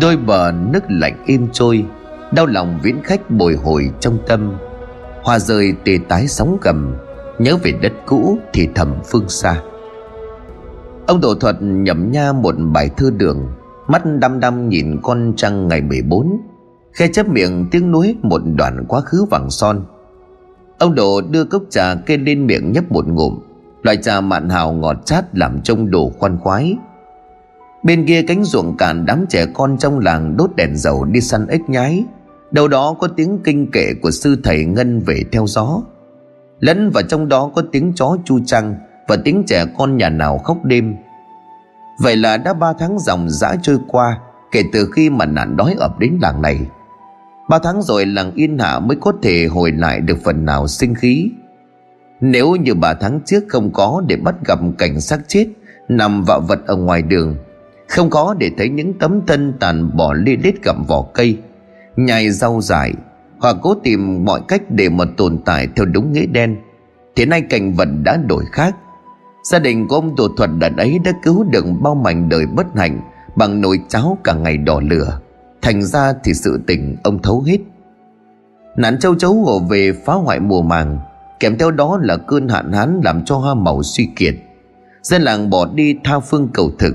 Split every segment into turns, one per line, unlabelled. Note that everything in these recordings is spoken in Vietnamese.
Đôi bờ nước lạnh im trôi, Đau lòng viễn khách bồi hồi trong tâm. Hoa rơi tê tái sóng cầm Nhớ về đất cũ thì thầm phương xa. Ông Đồ Thuật nhẩm nha một bài thư đường, Mắt đăm đăm nhìn con trăng ngày 14 Khe chấp miệng tiếng núi một đoạn quá khứ vàng son. Ông Đồ đưa cốc trà kê lên miệng nhấp một ngụm, Loại trà mặn hào ngọt chát làm trông đồ khoan khoái. Bên kia cánh ruộng cạn đám trẻ con trong làng đốt đèn dầu đi săn ếch nhái. Đâu đó có tiếng kinh kệ của sư thầy Ngân về theo gió. Lẫn vào trong đó có tiếng chó chu trăng Và tiếng trẻ con nhà nào khóc đêm. Vậy là đã ba tháng dòng dã trôi qua Kể từ khi mà nạn đói ập đến làng này. Ba tháng rồi làng Yên Hạ mới có thể hồi lại được phần nào sinh khí. Nếu như ba tháng trước không có để bắt gặp cảnh xác chết Nằm vạ vật ở ngoài đường không có để thấy những tấm thân tàn bỏ li lết gặm vỏ cây. Nhai rau dại, Hoặc cố tìm mọi cách để mà tồn tại theo đúng nghĩa đen. Thế nay cảnh vật đã đổi khác. Gia đình của ông tổ thuật đàn ấy đã cứu được bao mảnh đời bất hạnh Bằng nồi cháo cả ngày đỏ lửa. Thành ra thì sự tình ông thấu hết. Nạn châu chấu hổ về phá hoại mùa màng, Kèm theo đó là cơn hạn hán làm cho hoa màu suy kiệt. Dân làng bỏ đi tha phương cầu thực.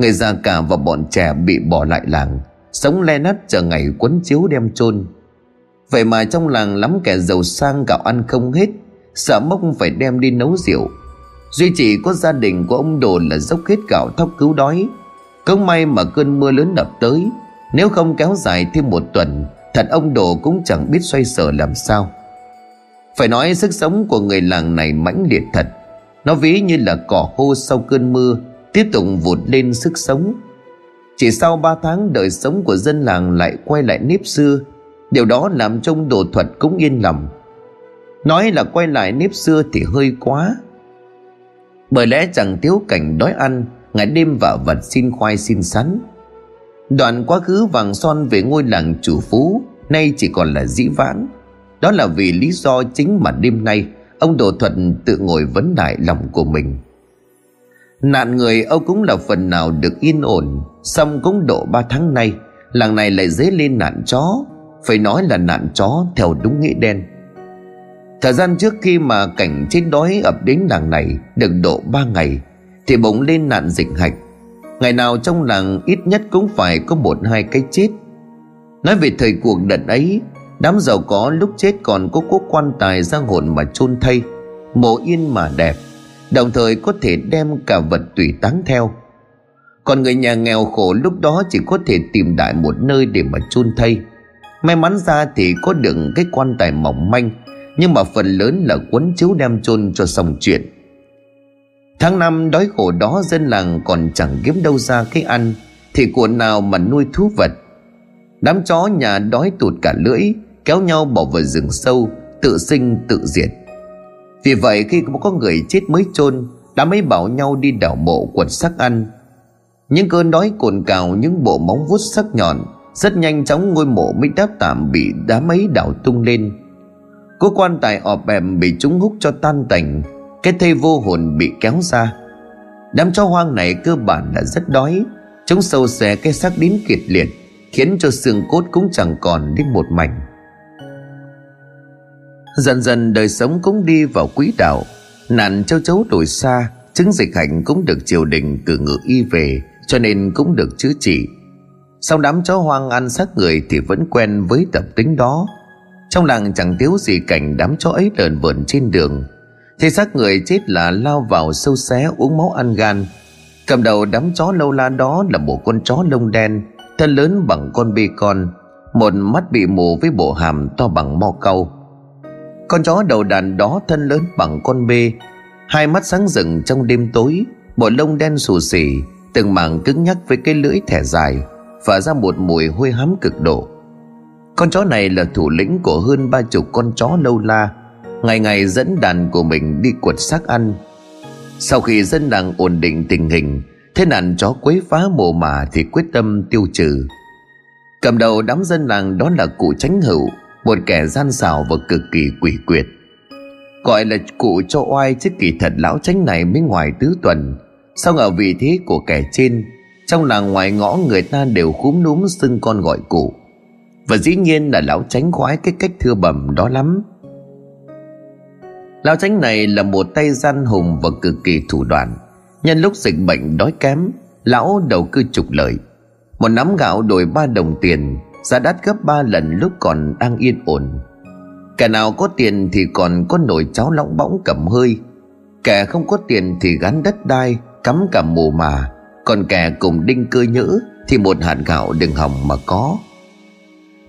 Người già cả và bọn trẻ bị bỏ lại làng, Sống le nát chờ ngày quấn chiếu đem chôn. Vậy mà trong làng lắm kẻ giàu sang gạo ăn không hết, Sợ mốc phải đem đi nấu rượu. Duy chỉ có gia đình của ông Đồ là dốc hết gạo thóc cứu đói. Không may mà cơn mưa lớn ập tới, Nếu không kéo dài thêm một tuần, Thật ông Đồ cũng chẳng biết xoay sở làm sao. Phải nói sức sống của người làng này mãnh liệt thật, Nó ví như là cỏ khô sau cơn mưa. Tiếp tục vụt lên sức sống. Chỉ sau 3 tháng đời sống của dân làng lại quay lại nếp xưa, Điều đó làm trong đồ thuật cũng yên lòng. Nói là quay lại nếp xưa thì hơi quá. Bởi lẽ chẳng thiếu cảnh đói ăn, ngày đêm vả vật xin khoai xin sắn. Đoạn quá khứ vàng son về ngôi làng chủ phú, nay chỉ còn là dĩ vãng. Đó là vì lý do chính mà đêm nay, ông đồ thuận tự ngồi vấn đại lòng của mình nạn người âu cũng là phần nào được yên ổn, xong cũng độ ba tháng nay, làng này lại dấy lên nạn chó, phải nói là nạn chó theo đúng nghĩa đen. Thời gian trước khi mà cảnh chết đói ập đến làng này được độ 3 ngày, Thì bỗng lên nạn dịch hạch. Ngày nào trong làng ít nhất cũng phải có một hai cái chết. Nói về thời cuộc đợt ấy, Đám giàu có lúc chết còn có cố quan tài ra hồn mà chôn thay, Mộ yên mà đẹp. Đồng thời có thể đem cả vật tùy táng theo. Còn người nhà nghèo khổ lúc đó chỉ có thể tìm đại một nơi để mà chôn thây. May mắn ra thì có được cái quan tài mỏng manh, nhưng mà phần lớn là quấn chiếu đem chôn cho xong chuyện. Tháng năm đói khổ đó dân làng còn chẳng kiếm đâu ra cái ăn, Thì của nào mà nuôi thú vật? Đám chó nhà đói tụt cả lưỡi, Kéo nhau bỏ vào rừng sâu, Tự sinh tự diệt. Vì vậy khi có người chết mới chôn đã mới bảo nhau đi đào mộ quật sắc ăn. Những cơn đói cồn cào, Những bộ móng vuốt sắc nhọn, Rất nhanh chóng ngôi mộ mới đáp tạm Bị đá mấy đào tung lên. Cố quan tài ọp ẹp bị chúng hút cho tan tành, Cái thây vô hồn bị kéo ra. Đám chó hoang này cơ bản là rất đói, Chúng sâu xé cái xác đến kiệt liệt, Khiến cho xương cốt cũng chẳng còn đến một mảnh. Dần dần đời sống cũng đi vào quỹ đạo. Nạn châu chấu đổi xa, Chứng dịch hạnh cũng được triều đình cử ngự y về, Cho nên cũng được chữa trị. Sau đám chó hoang ăn xác người thì vẫn quen với tập tính đó. Trong làng chẳng thiếu gì cảnh đám chó ấy lợn vợn trên đường. Thì xác người chết là lao vào sâu xé uống máu ăn gan. Cầm đầu đám chó lâu la đó là một con chó lông đen, Thân lớn bằng con bê con. Một mắt bị mù với bộ hàm to bằng mo cau. Con chó đầu đàn đó thân lớn bằng con bê. Hai mắt sáng rừng trong đêm tối, Bộ lông đen xù xì, Từng mảng cứng nhắc với cái lưỡi thẻ dài và ra một mùi hôi hám cực độ. Con chó này là thủ lĩnh của hơn ba chục con chó lâu la, Ngày ngày dẫn đàn của mình đi quật xác ăn. Sau khi dân làng ổn định tình hình, Thế nạn chó quấy phá mồ mả thì quyết tâm tiêu trừ. Cầm đầu đám dân làng đó là cụ tránh hữu một kẻ gian xảo và cực kỳ quỷ quyệt. Gọi là cụ cho oai chứ kỳ thật lão tránh này mới ngoài tứ tuần. Sau ở vị thế của kẻ trên, Trong làng ngoài ngõ người ta đều khúm núm xưng con gọi cụ. Và dĩ nhiên là lão tránh khoái cái cách thưa bẩm đó lắm. Lão tránh này là một tay gian hùng và cực kỳ thủ đoạn. Nhân lúc dịch bệnh đói kém, Lão đầu cư trục lợi. Một nắm gạo đổi ba đồng tiền Giá đắt gấp ba lần lúc còn đang yên ổn. Kẻ nào có tiền thì còn có nồi cháo lóng bõng cầm hơi. Kẻ không có tiền thì gắn đất đai, Cắm cả mồ mà. Còn kẻ cùng đinh cơ nhỡ Thì một hạt gạo đừng hỏng mà có.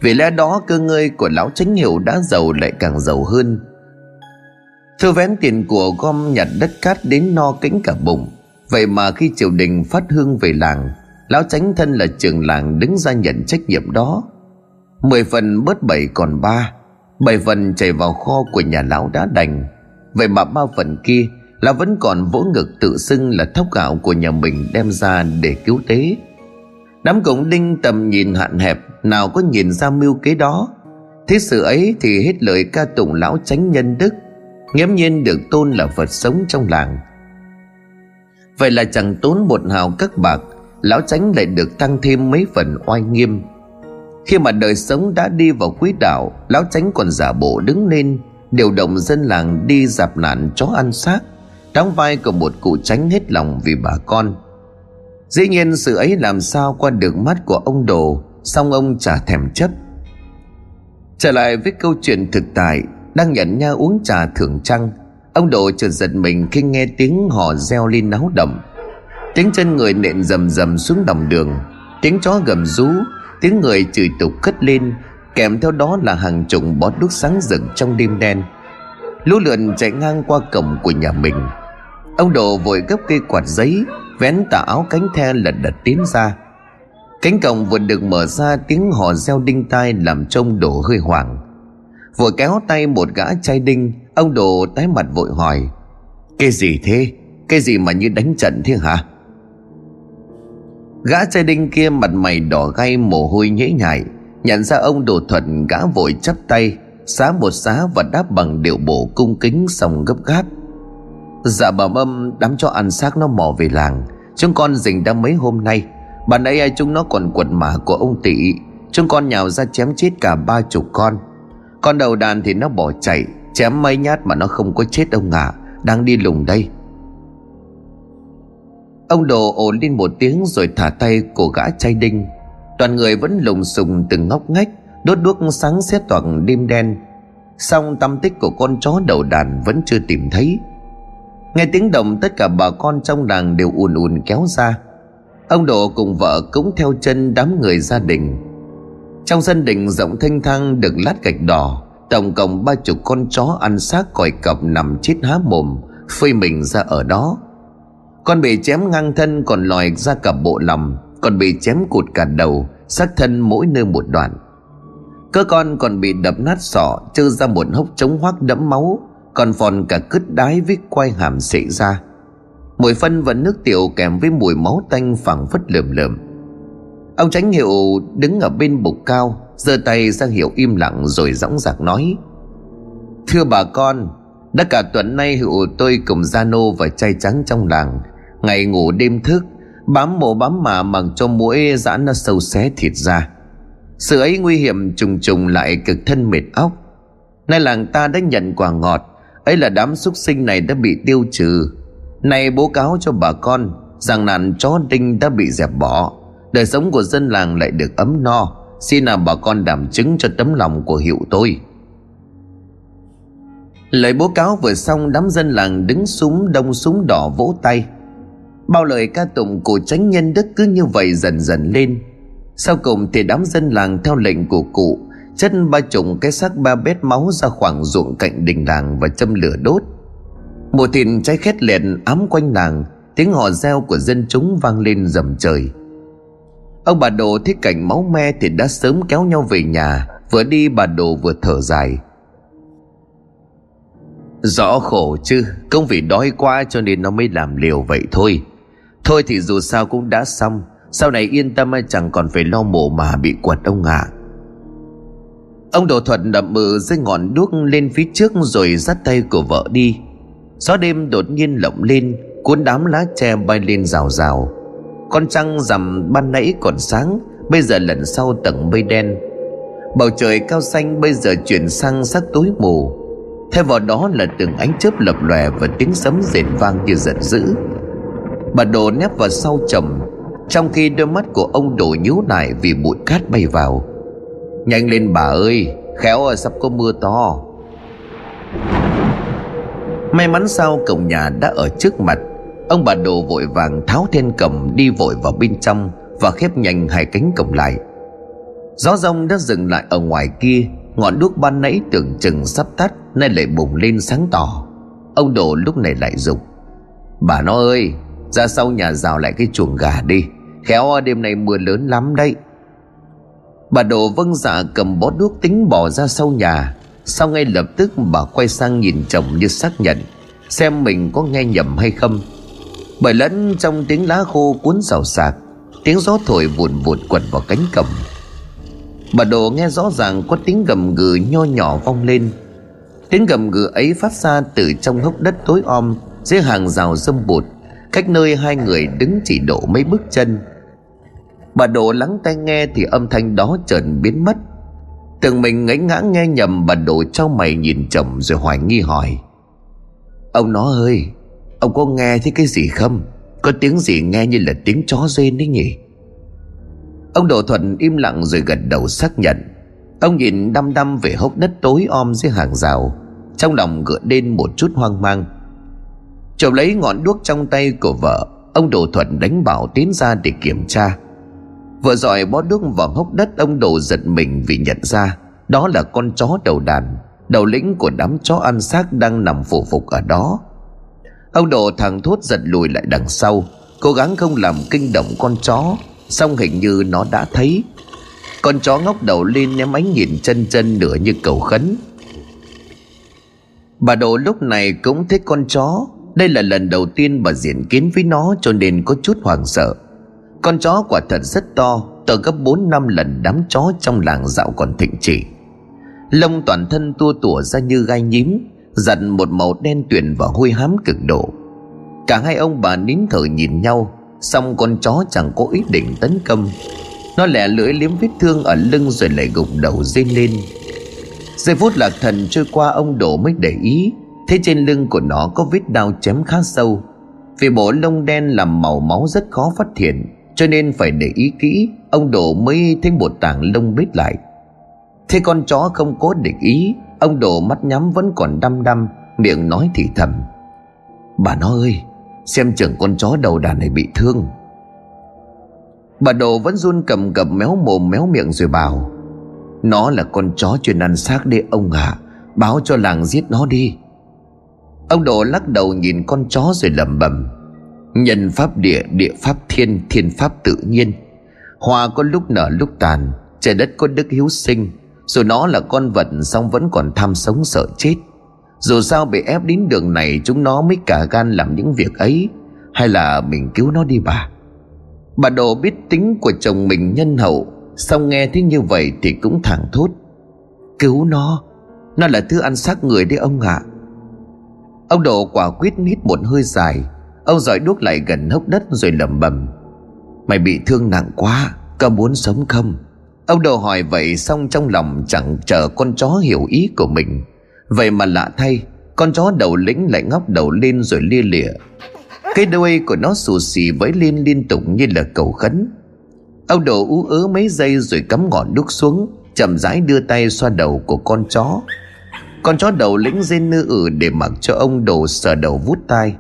Vì lẽ đó, cơ ngơi của lão chánh hiệu đã giàu lại càng giàu hơn. Thư vén tiền của gom nhặt đất cát đến no kính cả bụng. Vậy mà khi triều đình phát hương về làng Lão tránh thân là trường làng đứng ra nhận trách nhiệm đó. Mười phần bớt bảy còn ba, Bảy phần chảy vào kho của nhà lão đã đành. Vậy mà ba phần kia, Lão vẫn còn vỗ ngực tự xưng là thóc gạo của nhà mình đem ra để cứu tế. Đám cổng đinh tầm nhìn hạn hẹp, Nào có nhìn ra mưu kế đó. Thế sự ấy thì hết lời ca tụng lão tránh nhân đức, Nghiễm nhiên được tôn là Phật sống trong làng. Vậy là chẳng tốn một hào các bạc Lão tránh lại được tăng thêm mấy phần oai nghiêm. Khi mà đời sống đã đi vào quỹ đạo, Lão tránh còn giả bộ đứng lên, Điều động dân làng đi dạp nạn chó ăn xác, Đóng vai của một cụ tránh hết lòng vì bà con. Dĩ nhiên sự ấy làm sao qua được mắt của ông đồ Xong ông chả thèm chấp Trở lại với câu chuyện thực tại, Đang nhận nha uống trà thưởng trăng, Ông đồ chợt giật mình khi nghe tiếng hò reo lên náo động. Tiếng chân người nện rầm rầm xuống đồng đường. Tiếng chó gầm rú, Tiếng người chửi tục cất lên. Kèm theo đó là hàng chục bó đuốc sáng rực trong đêm đen. Lũ lượn chạy ngang qua cổng của nhà mình. Ông đồ vội gấp cây quạt giấy, Vén tà áo cánh the lật đật tiến ra. Cánh cổng vừa được mở ra, Tiếng hò reo đinh tai Làm trông đổ hơi hoảng. Vừa kéo tay một gã trai đinh, Ông đồ tái mặt vội hỏi, Cái gì thế? Cái gì mà như đánh trận thế hả? Gã trai đinh kia mặt mày đỏ gay mồ hôi nhễ nhại. Nhận ra ông đồ thuận gã vội chắp tay Xá một xá và đáp bằng điệu bộ cung kính xong gấp gáp. Dạ bà âm đám cho ăn xác nó mò về làng. Chúng con dình đã mấy hôm nay? Bà nãy ai chúng nó còn quật mả của ông tị Chúng con nhào ra chém chết cả ba chục con. Con đầu đàn thì nó bỏ chạy Chém mấy nhát mà nó không có chết ông ạ à, Đang đi lùng đây. Ông đồ ồn lên một tiếng rồi thả tay cổ gã trai đinh. Toàn người vẫn lùng sùng từng ngóc ngách, Đốt đuốc sáng xét toàn đêm đen. Xong tâm tích của con chó đầu đàn vẫn chưa tìm thấy. Nghe tiếng động, tất cả bà con trong làng đều ùn ùn kéo ra. Ông Độ cùng vợ cũng theo chân đám người gia đình. Trong sân đình rộng thanh thang được lát gạch đỏ. Tổng cộng ba chục con chó ăn xác còi cọp nằm chết há mồm, Phơi mình ra ở đó. Con bị chém ngang thân còn lòi ra cả bộ lòng, Còn bị chém cụt cả đầu, xác thân mỗi nơi một đoạn. Cơ con còn bị đập nát sọ trơ ra một hốc trống hoác đẫm máu, còn phòn cả cứt đái với quai hàm xệ ra. Mùi phân và nước tiểu kèm với mùi máu tanh phẳng phất lườm lườm ông tránh hiệu đứng ở bên bục cao, giơ tay ra hiệu im lặng rồi dõng dạc nói, thưa bà con, đã cả tuần nay hiệu tôi cùng gia nô và trai trắng trong làng ngày ngủ đêm thức, bám mồ bám mả mặc cho mũi giãn nó sâu xé thịt ra. Sự ấy nguy hiểm trùng trùng lại cực thân mệt óc. Nay làng ta đã nhận quả ngọt, ấy là đám súc sinh này đã bị tiêu trừ. Nay bố cáo cho bà con rằng nạn chó đinh đã bị dẹp bỏ, đời sống của dân làng lại được ấm no. Xin là bà con đảm chứng cho tấm lòng của hiệu tôi. Lời bố cáo vừa xong, đám dân làng đứng súng, đông súng đỏ vỗ tay bao lời ca tụng của tránh nhân đức cứ như vậy dần dần lên. Sau cùng thì đám dân làng theo lệnh của cụ, chất ba trùng cái xác ba bét máu ra khoảng ruộng cạnh đình làng và châm lửa đốt. Mùa thịt cháy khét liệt ám quanh làng, tiếng hò reo của dân chúng vang lên rầm trời. Ông bà đồ thấy cảnh máu me thì đã sớm kéo nhau về nhà, vừa đi bà đồ vừa thở dài. Rõ khổ chứ, công vì đói quá cho nên nó mới làm liều vậy thôi thôi thì dù sao cũng đã xong. Sau này yên tâm chẳng còn phải lo mổ mà bị quật ông ạ. À. Ông Đồ Thuận đậm mự dưới ngọn đuốc lên phía trước rồi dắt tay của vợ đi. Gió đêm đột nhiên lộng lên, Cuốn đám lá tre bay lên rào rào. Con trăng rằm ban nãy còn sáng, Bây giờ lần sau tầng mây đen. Bầu trời cao xanh bây giờ chuyển sang sắc tối mù. Thay vào đó là từng ánh chớp lập lòe Và tiếng sấm rền vang như giận dữ. Bà đồ nép vào sau chồng Trong khi đôi mắt của ông đổ nhíu lại Vì bụi cát bay vào. Nhanh lên bà ơi, Khéo à, sắp có mưa to. May mắn sao cổng nhà đã ở trước mặt, Ông bà đồ vội vàng tháo then cầm Đi vội vào bên trong Và khép nhanh hai cánh cổng lại. Gió rông đã dừng lại ở ngoài kia, Ngọn đuốc ban nãy tưởng chừng sắp tắt Nay lại bùng lên sáng tỏ. Ông đồ lúc này lại dục, Bà nó ơi ra sau nhà rào lại cái chuồng gà đi. Khéo, đêm nay mưa lớn lắm đấy. Bà đồ vâng dạ cầm bó đuốc tính bỏ ra sau nhà. Sau ngay lập tức bà quay sang nhìn chồng như xác nhận, Xem mình có nghe nhầm hay không. Bởi lẫn trong tiếng lá khô cuốn xào xạc, Tiếng gió thổi vụn vụt quẩn vào cánh cầm Bà đồ nghe rõ ràng có tiếng gầm gừ nho nhỏ vong lên. Tiếng gầm gừ ấy phát ra từ trong hốc đất tối om, Dưới hàng rào dâm bụt. Cách nơi hai người đứng chỉ độ mấy bước chân. Bà đồ lắng tai nghe thì âm thanh đó chợt biến mất. Tưởng mình ngấy ngã nghe nhầm, bà đồ cho mày nhìn chồng rồi hoài nghi hỏi. Ông nó ơi, Ông có nghe thấy cái gì không? Có tiếng gì nghe như là tiếng chó rên đấy nhỉ? Ông Đồ Thuận im lặng rồi gật đầu xác nhận. Ông nhìn đăm đăm về hốc đất tối om dưới hàng rào. Trong lòng gợi lên một chút hoang mang chộp lấy ngọn đuốc trong tay của vợ, Ông Đồ Thuận đánh bảo tiến ra để kiểm tra. Vợ dọi bó đuốc vào hốc đất, Ông Đồ giật mình vì nhận ra Đó là con chó đầu đàn, Đầu lĩnh của đám chó ăn xác đang nằm phủ phục ở đó. Ông Đồ thằng thốt giật lùi lại đằng sau, Cố gắng không làm kinh động con chó Xong hình như nó đã thấy. Con chó ngóc đầu lên ném ánh nhìn chân chân nửa như cầu khấn. Bà Đồ lúc này cũng thấy con chó đây là lần đầu tiên bà diện kiến với nó cho nên có chút hoảng sợ. Con chó quả thật rất to Tờ gấp 4 năm lần đám chó trong làng dạo còn thịnh trị. Lông toàn thân tua tủa ra như gai nhím dặn một màu đen tuyền và hôi hám cực độ. Cả hai ông bà nín thở nhìn nhau Xong con chó chẳng có ý định tấn công. Nó lẻ lưỡi liếm vết thương ở lưng rồi lại gục đầu rên lên. Giây phút lạc thần trôi qua, ông đổ mới để ý Thế trên lưng của nó có vết đao chém khá sâu. Vì bộ lông đen làm màu máu rất khó phát hiện, Cho nên phải để ý kỹ, Ông Đỗ mới thấy một tảng lông bít lại. Thế con chó không cố định ý, Ông Đỗ mắt nhắm vẫn còn đăm đăm, Miệng nói thì thầm. Bà nó ơi, Xem chừng con chó đầu đàn này bị thương. Bà đồ vẫn run cầm cập méo mồm méo miệng rồi bảo, Nó là con chó chuyên ăn xác đi ông ạ à. Báo cho làng giết nó đi. Ông đồ lắc đầu nhìn con chó rồi lẩm bẩm. Nhân pháp địa, địa pháp thiên, thiên pháp tự nhiên. Hoa có lúc nở lúc tàn Trời đất có đức hiếu sinh. Dù nó là con vật song vẫn còn tham sống sợ chết. Dù sao bị ép đến đường này Chúng nó mới cả gan làm những việc ấy. Hay là mình cứu nó đi bà? Bà đồ biết tính của chồng mình nhân hậu Xong nghe thế như vậy thì cũng thẳng thốt. Cứu nó? Nó là thứ ăn xác người đấy ông ạ. à. Ông đồ quả quyết hít một hơi dài. Ông dọi đuốc lại gần hốc đất rồi lẩm bẩm. Mày bị thương nặng quá, Có muốn sống không? Ông đồ hỏi vậy xong trong lòng chẳng chờ con chó hiểu ý của mình. Vậy mà lạ thay, Con chó đầu lĩnh lại ngóc đầu lên rồi lia lịa. Cái đuôi của nó xù xì với liên liên tục như là cầu khấn. Ông đồ ú ớ mấy giây rồi cắm ngọn đúc xuống, chậm rãi đưa tay xoa đầu của con chó. Con chó đầu lĩnh rên nư ử để mặc cho ông đồ sờ đầu vút tai.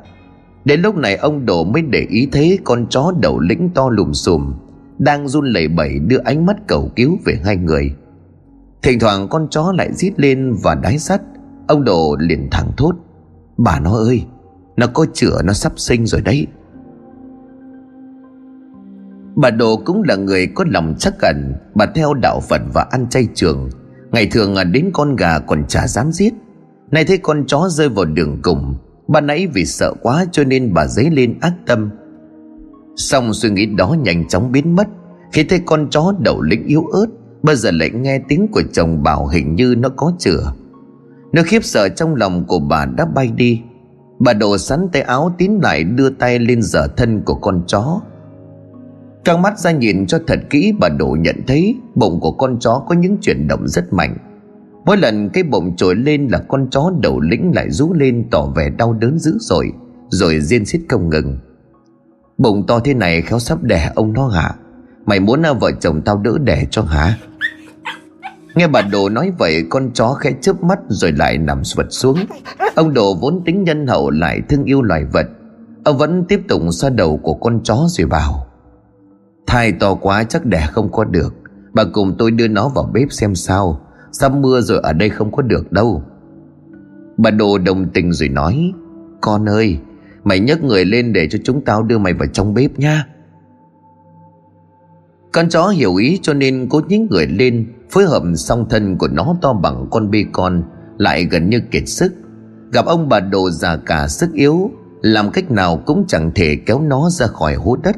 Đến lúc này ông đồ mới để ý thấy con chó đầu lĩnh to lùm xùm, Đang run lẩy bẩy đưa ánh mắt cầu cứu về hai người. Thỉnh thoảng con chó lại rít lên và đái sắt. Ông Đồ liền thẳng thốt, Bà nó ơi, Nó có chữa nó sắp sinh rồi đấy. Bà Đồ cũng là người có lòng chắc ẩn, Bà theo đạo Phật và ăn chay trường. Ngày thường à, đến con gà còn chả dám giết. Nay thấy con chó rơi vào đường cùng. Bà nãy vì sợ quá cho nên bà dấy lên ác tâm. Xong suy nghĩ đó nhanh chóng biến mất. Khi thấy con chó đầu lĩnh yếu ớt Bây giờ lại nghe tiếng của chồng bảo hình như nó có chữa Nỗi khiếp sợ trong lòng của bà đã bay đi. Bà đổ sắn tay áo tín lại đưa tay lên giở thân của con chó căng mắt ra nhìn cho thật kỹ bà đồ nhận thấy bụng của con chó có những chuyển động rất mạnh. Mỗi lần cái bụng trồi lên là con chó đầu lĩnh lại rú lên tỏ vẻ đau đớn dữ dội, rồi riêng xít không ngừng. Bụng to thế này khéo sắp đẻ ông nó hả? Mày muốn à, vợ chồng tao đỡ đẻ cho hả? Nghe bà đồ nói vậy, con chó khẽ chớp mắt rồi lại nằm sụt xuống. Ông đồ vốn tính nhân hậu lại thương yêu loài vật. Ông vẫn tiếp tục xoa đầu của con chó rồi bảo thai to quá chắc đẻ không có được. Bà cùng tôi đưa nó vào bếp xem sao. Sắp mưa rồi ở đây không có được đâu. Bà đồ đồng tình rồi nói, con ơi, mày nhấc người lên để cho chúng tao đưa mày vào trong bếp nha. Con chó hiểu ý cho nên cố nhích người lên, phối hợp song thân của nó to bằng con bê con, lại gần như kiệt sức. Gặp ông bà đồ già cả sức yếu, làm cách nào cũng chẳng thể kéo nó ra khỏi hố đất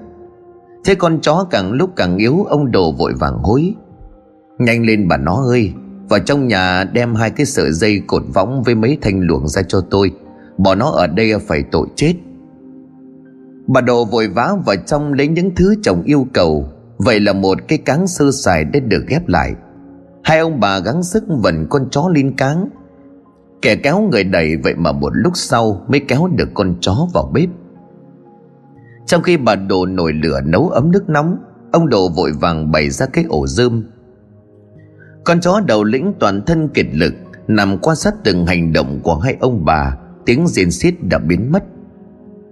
thế con chó càng lúc càng yếu, ông đồ vội vàng hối. Nhanh lên bà nó ơi, vào trong nhà đem hai cái sợi dây cột võng với mấy thanh luồng ra cho tôi. Bỏ nó ở đây phải tội chết. Bà đồ vội vã vào trong lấy những thứ chồng yêu cầu. Vậy là một cái cáng sơ sài đã được ghép lại. Hai ông bà gắng sức vần con chó lên cáng. Kẻ kéo người đẩy vậy mà một lúc sau mới kéo được con chó vào bếp trong khi bà đồ nổi lửa nấu ấm nước nóng, ông đồ vội vàng bày ra cái ổ rơm con chó đầu lĩnh toàn thân kiệt lực, nằm quan sát từng hành động của hai ông bà, tiếng rên xít đã biến mất.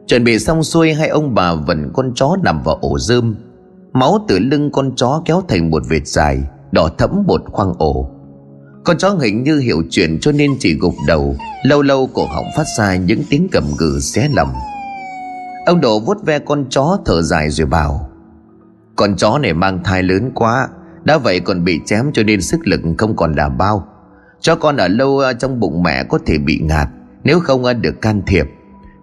Chuẩn bị xong xuôi, hai ông bà vẫn con chó nằm vào ổ rơm máu từ lưng con chó kéo thành một vệt dài, đỏ thẫm bột khoang ổ. Con chó hình như hiểu chuyện cho nên chỉ gục đầu, lâu lâu cổ họng phát ra những tiếng cầm gừ xé lòng ông đồ vuốt ve con chó thở dài rồi bảo, con chó này mang thai lớn quá, đã vậy còn bị chém cho nên sức lực không còn đảm bao. Cho con ở lâu ờ, trong bụng mẹ có thể bị ngạt, Nếu không ờ, được can thiệp.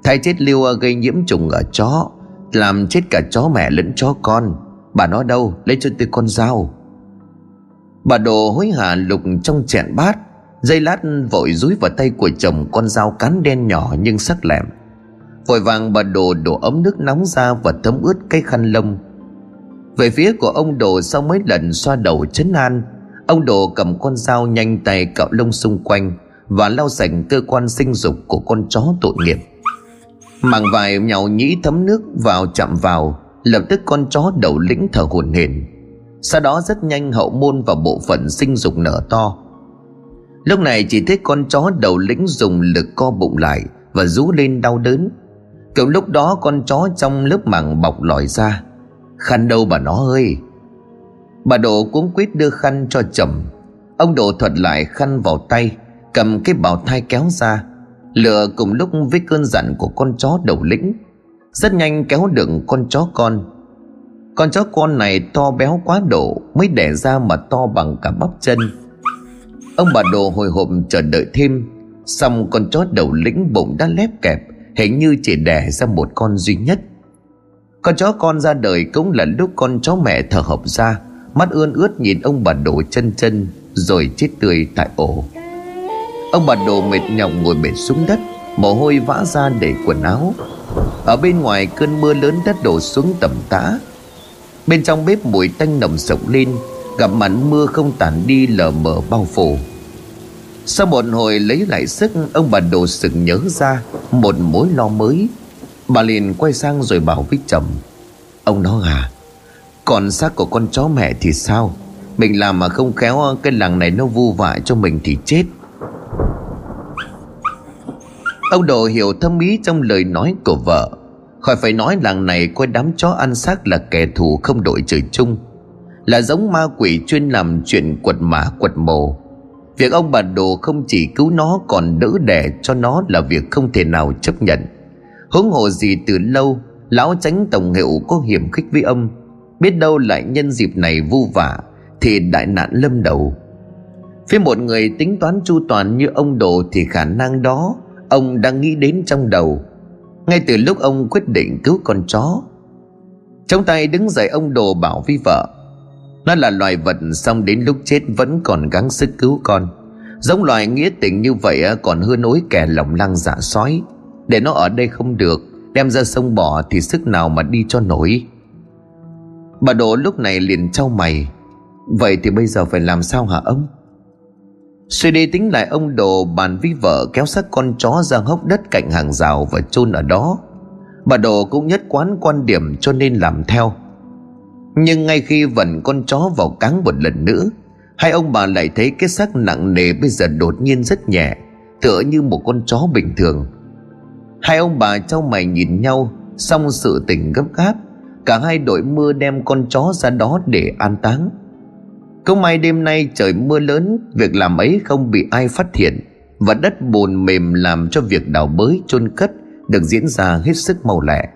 Thai chết lưu ờ, gây nhiễm trùng ở chó, Làm chết cả chó mẹ lẫn chó con. Bà nói đâu? Lấy cho tôi con dao. Bà đồ hối hả lục trong chẹn bát, Dây lát vội rúi vào tay của chồng con dao cán đen nhỏ nhưng sắc lẹm. Vội vàng bà đồ đổ ấm nước nóng ra và thấm ướt cái khăn lông. Về phía của ông đồ sau mấy lần xoa đầu chấn an, ông đồ cầm con dao nhanh tay cạo lông xung quanh và lau sạch cơ quan sinh dục của con chó tội nghiệp. Màng vải nhàu nhĩ thấm nước vào chạm vào, lập tức con chó đầu lĩnh thở hổn hển. Sau đó rất nhanh hậu môn và bộ phận sinh dục nở to. Lúc này chỉ thấy con chó đầu lĩnh dùng lực co bụng lại và rú lên đau đớn kiểu lúc đó con chó trong lớp màng bọc lòi ra. Khăn đâu bà nó ơi? Bà Độ cuống quýt đưa khăn cho chồng Ông Độ thuật lại khăn vào tay, Cầm cái bào thai kéo ra. Lựa cùng lúc với cơn giận của con chó đầu lĩnh. Rất nhanh kéo đựng con chó con. Con chó con này to béo quá độ Mới đẻ ra mà to bằng cả bắp chân. Ông bà Đồ hồi hộp chờ đợi thêm. Xong con chó đầu lĩnh bụng đã lép kẹp. Hình như chỉ đẻ ra một con duy nhất. Con chó con ra đời cũng là lúc con chó mẹ thở hộc ra, Mắt ươn ướt nhìn ông bà đồ chân chân, Rồi chết tươi tại ổ. Ông bà đồ mệt nhọc ngồi bệt xuống đất, Mồ hôi vã ra để quần áo. Ở bên ngoài cơn mưa lớn đất đổ xuống tầm tã. Bên trong bếp mùi tanh nồng sộc lên, Gặp màn mưa không tản đi lờ mờ bao phủ. Sau một hồi lấy lại sức, Ông bà đồ sực nhớ ra Một mối lo mới. Bà liền quay sang rồi bảo với chồng, Ông nói à Còn xác của con chó mẹ thì sao? Mình làm mà không khéo, Cái làng này nó vu vạ cho mình thì chết. Ông Đồ hiểu thâm ý trong lời nói của vợ. Khỏi phải nói làng này coi đám chó ăn xác là kẻ thù không đội trời chung. Là giống ma quỷ chuyên làm chuyện quật mã quật mồ. Việc ông bà Đồ không chỉ cứu nó còn đỡ đẻ cho nó là việc không thể nào chấp nhận. Hướng hộ gì từ lâu, lão tránh tổng hiệu có hiểm khích với ông. Biết đâu lại nhân dịp này vu vả, thì đại nạn lâm đầu. Phía một người tính toán chu toàn như ông đồ thì khả năng đó, ông đang nghĩ đến trong đầu. Ngay từ lúc ông quyết định cứu con chó, trong tay đứng dậy ông đồ bảo với vợ nó là loài vật xong đến lúc chết vẫn còn gắng sức cứu con. Giống loài nghĩa tình như vậy còn hơn ối kẻ lòng lăng dạ sói. Để nó ở đây không được, Đem ra sông bỏ thì sức nào mà đi cho nổi. Bà Độ lúc này liền trao mày. Vậy thì bây giờ phải làm sao hả ông? Suy đi tính lại, ông Đồ bàn với vợ kéo xác con chó ra hốc đất cạnh hàng rào và chôn ở đó. Bà Đồ cũng nhất quán quan điểm cho nên làm theo. Nhưng ngay khi vần con chó vào cáng một lần nữa, Hai ông bà lại thấy cái xác nặng nề bây giờ đột nhiên rất nhẹ, Tựa như một con chó bình thường. Hai ông bà trao mày nhìn nhau Xong sự tình gấp gáp, Cả hai đội mưa đem con chó ra đó để an táng. Không may đêm nay trời mưa lớn, Việc làm ấy không bị ai phát hiện, Và đất bùn mềm làm cho việc đào bới chôn cất Được diễn ra hết sức mau lẹ.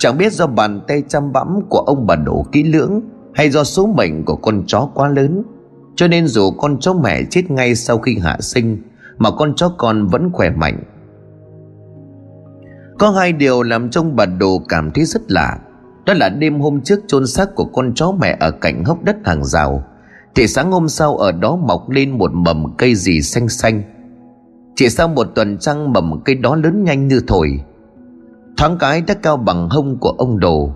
Chẳng biết do bàn tay chăm bẵm của ông bà đổ kỹ lưỡng, Hay do số mệnh của con chó quá lớn. Cho nên dù con chó mẹ chết ngay sau khi hạ sinh, Mà con chó con vẫn khỏe mạnh. Có hai điều làm trong bà đồ cảm thấy rất lạ. Đó là đêm hôm trước chôn xác của con chó mẹ ở cạnh hốc đất hàng rào, Thì sáng hôm sau ở đó mọc lên một mầm cây gì xanh xanh. Chỉ sau một tuần trăng mầm cây đó lớn nhanh như thổi Thoáng cái đã cao bằng hông của ông đồ.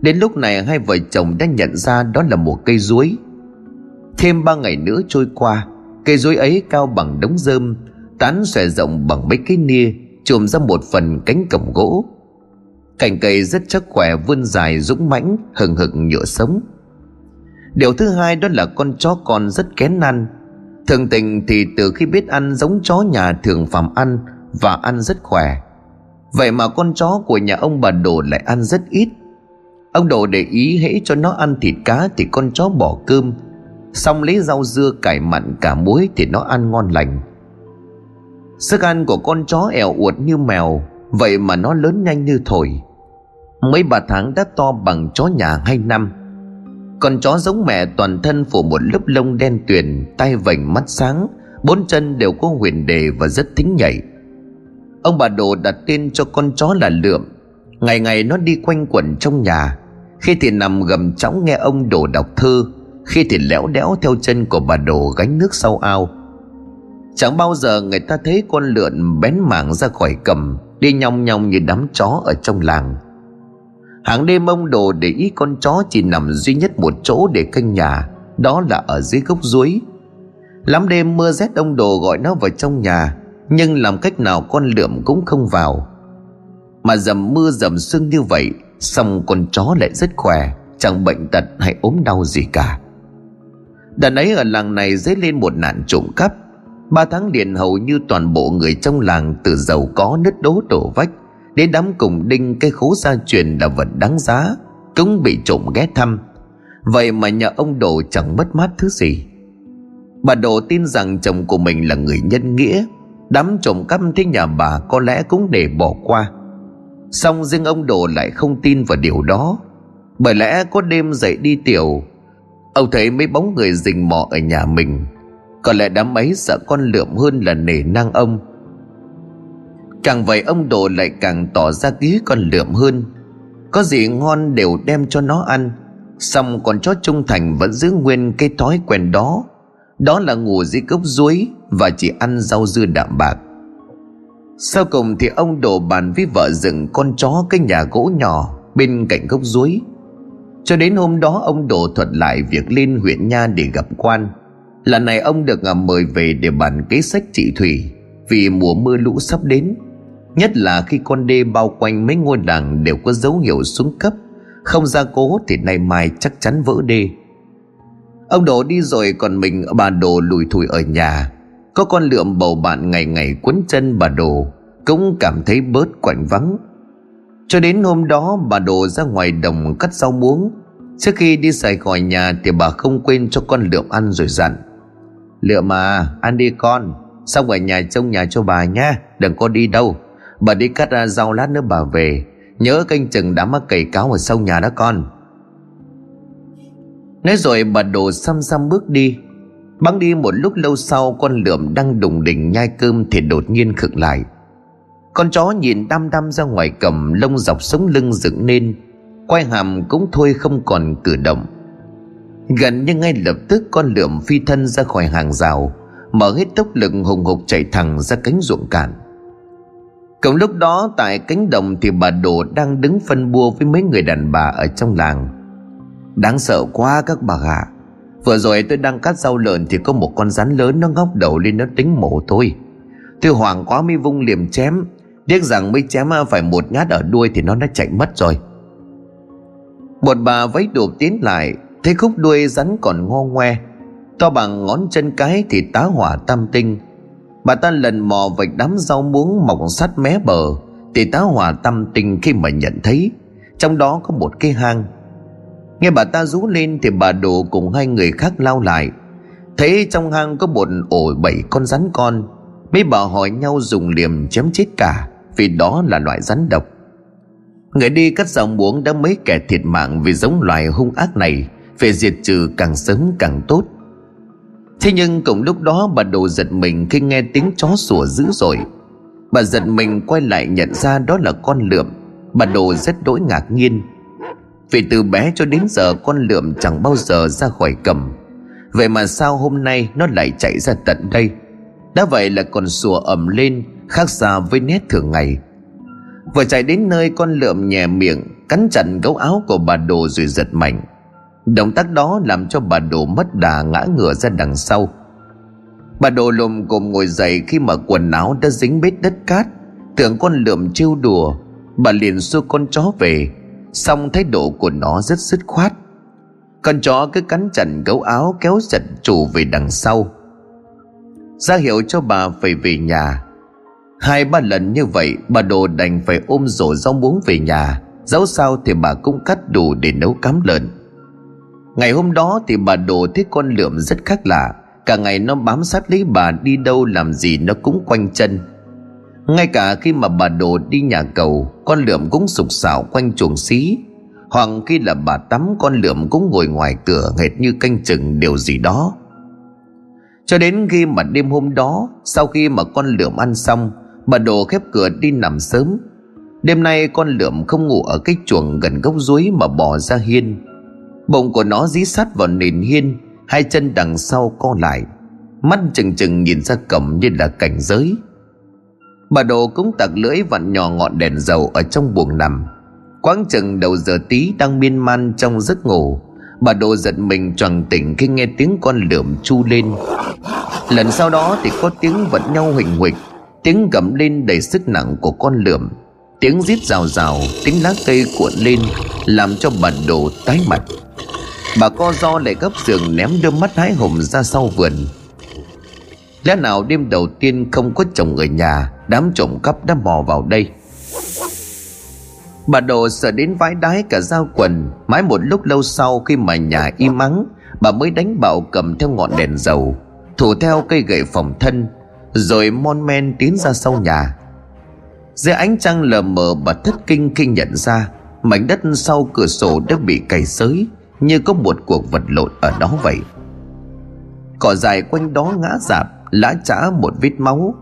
Đến lúc này hai vợ chồng đã nhận ra đó là một cây ruối Thêm ba ngày nữa trôi qua, Cây ruối ấy cao bằng đống rơm Tán xòe rộng bằng mấy cái nia chùm ra một phần cánh cổng gỗ. Cành cây rất chắc khỏe, vươn dài, dũng mãnh, hừng hực nhựa sống. Điều thứ hai đó là con chó con rất kén ăn. Thường tình thì từ khi biết ăn giống chó nhà thường phạm ăn và ăn rất khỏe vậy mà con chó của nhà ông bà đồ lại ăn rất ít. Ông đồ để ý hễ cho nó ăn thịt cá thì con chó bỏ cơm. Xong lấy rau dưa cải mặn cả muối thì nó ăn ngon lành. Sức ăn của con chó ẻo uột như mèo, Vậy mà nó lớn nhanh như thổi. Mấy bà tháng đã to bằng chó nhà hai năm. Con chó giống mẹ toàn thân phủ một lớp lông đen tuyền tay vành mắt sáng, Bốn chân đều có huyền đề và rất thính nhảy. Ông bà đồ đặt tên cho con chó là Lượm. Ngày ngày nó đi quanh quẩn trong nhà. Khi thì nằm gầm chóng nghe ông đồ đọc thơ Khi thì lẽo đẽo theo chân của bà đồ gánh nước sau ao. Chẳng bao giờ người ta thấy con lượn bén mảng ra khỏi cầm, Đi nhong nhong như đám chó ở trong làng. Hàng đêm ông đồ để ý con chó chỉ nằm duy nhất một chỗ để canh nhà, Đó là ở dưới gốc suối Lắm đêm mưa rét ông đồ gọi nó vào trong nhà. Nhưng làm cách nào con lượm cũng không vào. Mà dầm mưa dầm sương như vậy, Xong con chó lại rất khỏe, Chẳng bệnh tật hay ốm đau gì cả. Đàn ấy ở làng này dấy lên một nạn trộm cắp. Ba tháng liền hầu như toàn bộ người trong làng từ giàu có nứt đố đổ vách, Đến đám cùng đinh cây khố gia truyền là vật đáng giá, Cũng bị trộm ghé thăm. Vậy mà nhà ông Đồ chẳng mất mát thứ gì. Bà Đồ tin rằng chồng của mình là người nhân nghĩa Đám trộm cắp thế nhà bà có lẽ cũng để bỏ qua. Song riêng ông Đồ lại không tin vào điều đó. Bởi lẽ có đêm dậy đi tiểu, Ông thấy mấy bóng người rình mò ở nhà mình. Có lẽ đám ấy sợ con lượm hơn là nể nang ông. Càng vậy ông đồ lại càng tỏ ra ký con lượm hơn. Có gì ngon đều đem cho nó ăn. Xong con chó trung thành vẫn giữ nguyên cái thói quen đó. Đó là ngủ dưới gốc ruối Và chỉ ăn rau dưa đạm bạc. Sau cùng thì ông đồ bàn với vợ dựng con chó cái nhà gỗ nhỏ Bên cạnh gốc ruối Cho đến hôm đó ông đồ thuật lại việc lên huyện nha để gặp quan. Lần này ông được à, mời về để bàn kế sách trị thủy Vì mùa mưa lũ sắp đến, Nhất là khi con đê bao quanh mấy ngôi làng đều có dấu hiệu xuống cấp. Không ra cố thì nay mai chắc chắn vỡ đê. Ông đổ đi rồi còn mình, bà đồ lùi thủi ở nhà. Có con lượm bầu bạn ngày ngày quấn chân bà đồ, Cũng cảm thấy bớt quạnh vắng. Cho đến hôm đó, bà đồ ra ngoài đồng cắt rau muống. Trước khi đi xài khỏi nhà thì bà không quên cho con lượm ăn rồi dặn, lượm mà ăn đi con, Xong ở nhà trông nhà cho bà nha, Đừng có đi đâu. Bà đi cắt ra rau lát nữa bà về. Nhớ canh chừng đám mắc cầy cáo ở sau nhà đó con. Nói rồi bà đồ xăm xăm bước đi. Băng đi một lúc lâu sau, Con lượm đang đùng đỉnh nhai cơm Thì đột nhiên khựng lại. Con chó nhìn đăm đăm ra ngoài cầm Lông dọc sống lưng dựng lên Quay hàm cũng thôi không còn cử động. Gần như ngay lập tức con lượm phi thân ra khỏi hàng rào, Mở hết tốc lực hùng hục chạy thẳng ra cánh ruộng cạn. Cùng lúc đó, tại cánh đồng thì bà Đồ đang đứng phân bua với mấy người đàn bà ở trong làng. Đáng sợ quá các bà ạ. Vừa rồi tôi đang cắt rau lợn Thì có một con rắn lớn nó ngóc đầu lên nó tính mổ tôi. Tôi hoảng quá mới vung liềm chém. Tiếc rằng mới chém phải một nhát ở đuôi Thì nó đã chạy mất rồi. Một bà vấy đụp tiến lại, Thấy khúc đuôi rắn còn ngo ngoe. To bằng ngón chân cái thì tá hỏa tam tinh. Bà ta lần mò vạch đám rau muống mọc sắt mé bờ, Thì tá hỏa tam tinh khi mà nhận thấy, Trong đó có một cái hang. Nghe bà ta rú lên thì bà đồ cùng hai người khác lao lại. Thấy trong hang có một ổ bảy con rắn con, Mấy bà hỏi nhau dùng liềm chém chết cả, Vì đó là loại rắn độc. Người đi cắt dòng muống đã mấy kẻ thiệt mạng Vì giống loài hung ác này, Phải diệt trừ càng sớm càng tốt. Thế nhưng cùng lúc đó bà đồ giật mình Khi nghe tiếng chó sủa dữ dội. Bà giật mình quay lại nhận ra đó là con lượm. Bà đồ rất đỗi ngạc nhiên. Vì từ bé cho đến giờ con lượm chẳng bao giờ ra khỏi cầm. Vậy mà sao hôm nay nó lại chạy ra tận đây? Đã vậy là còn sủa ẩm lên, Khác xa với nét thường ngày. Vừa chạy đến nơi con lượm nhẹ miệng, Cắn chặt gấu áo của bà đồ rồi giật mạnh. Động tác đó làm cho bà đồ mất đà ngã ngửa ra đằng sau. Bà đồ lùm cồm ngồi dậy khi mà quần áo đã dính bết đất cát. Tưởng con lượm trêu đùa, Bà liền xua con chó về. Xong thái độ của nó rất dứt khoát. Con chó cứ cắn chặt gấu áo kéo giật chủ về đằng sau. Ra hiệu cho bà phải về nhà. Hai ba lần như vậy, Bà đồ đành phải ôm rổ rau muống về nhà. Dẫu sao thì bà cũng cắt đủ để nấu cám lợn. Ngày hôm đó thì bà đồ thấy con lượm rất khác lạ. Cả ngày nó bám sát lấy bà đi đâu làm gì nó cũng quanh chân. Ngay cả khi mà bà đồ đi nhà cầu, Con lượm cũng sục sạo quanh chuồng xí. Hoặc khi là bà tắm, con lượm cũng ngồi ngoài cửa hệt như canh chừng điều gì đó. Cho đến khi mà đêm hôm đó, Sau khi mà con lượm ăn xong, Bà đồ khép cửa đi nằm sớm. Đêm nay con lượm không ngủ ở cái chuồng gần gốc suối mà bỏ ra hiên. Bụng của nó dí sát vào nền hiên, Hai chân đằng sau co lại. Mắt chừng chừng nhìn ra cổng như là cảnh giới. Bà đồ cũng tặc lưỡi vặn nhỏ ngọn đèn dầu ở trong buồng nằm. Quáng chừng đầu giờ tí đang miên man trong giấc ngủ. Bà đồ giật mình choàng tỉnh khi nghe tiếng con lượm chu lên. Lần sau đó thì có tiếng vật nhau huỳnh huỳnh Tiếng gầm lên đầy sức nặng của con lượm. Tiếng rít rào rào, Tiếng lá cây cuộn lên, Làm cho bà đồ tái mặt. Bà co do lại gấp giường ném đôi mắt hái hùng ra sau vườn. Lẽ nào đêm đầu tiên không có chồng ở nhà, Đám trộm cắp đã mò vào đây? Bà đồ sợ đến vái đái cả dao quần. Mãi một lúc lâu sau khi mà nhà im ắng, Bà mới đánh bạo cầm theo ngọn đèn dầu, Thủ theo cây gậy phòng thân, Rồi mon men tiến ra sau nhà. Dưới ánh trăng lờ mờ, bà thất kinh khi nhận ra Mảnh đất sau cửa sổ đã bị cày xới Như có một cuộc vật lộn ở đó vậy. Cỏ dài quanh đó ngã rạp Lá chả một vết máu.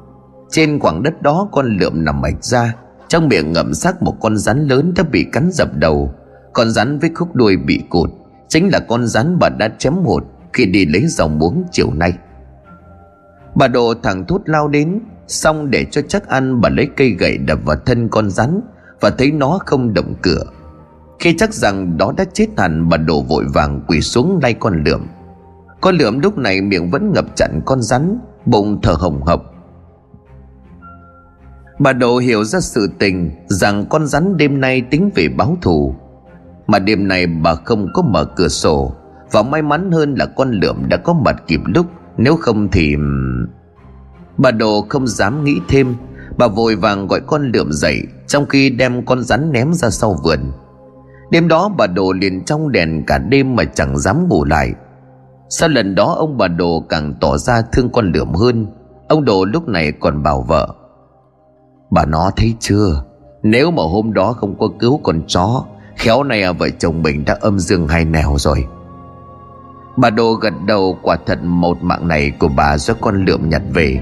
Trên khoảng đất đó con lượm nằm mạch ra. Trong miệng ngậm xác một con rắn lớn đã bị cắn dập đầu. Con rắn với khúc đuôi bị cụt Chính là con rắn bà đã chém một Khi đi lấy dòng muống chiều nay. Bà đồ thẳng thốt lao đến, Xong để cho chắc ăn bà lấy cây gậy đập vào thân con rắn Và thấy nó không động cửa. Khi chắc rằng đó đã chết hẳn, Bà đổ vội vàng quỳ xuống lay con lượm. Con lượm lúc này miệng vẫn ngập chặn con rắn, Bụng thở hồng hộc. Bà đồ hiểu ra sự tình Rằng con rắn đêm nay tính về báo thù. Mà đêm nay bà không có mở cửa sổ, Và may mắn hơn là con lượm đã có mặt kịp lúc, Nếu không thì Bà đồ không dám nghĩ thêm, Bà vội vàng gọi con lượm dậy, Trong khi đem con rắn ném ra sau vườn. Đêm đó bà đồ liền trong đèn cả đêm mà chẳng dám ngủ lại. Sau lần đó ông bà đồ càng tỏ ra thương con lượm hơn. Ông đồ lúc này còn bảo vợ Bà nó thấy chưa? Nếu mà hôm đó không có cứu con chó Khéo này à, vợ chồng mình đã âm dương hai nẻo rồi. Bà đồ gật đầu quả thật một mạng này của bà do con lượm nhặt về.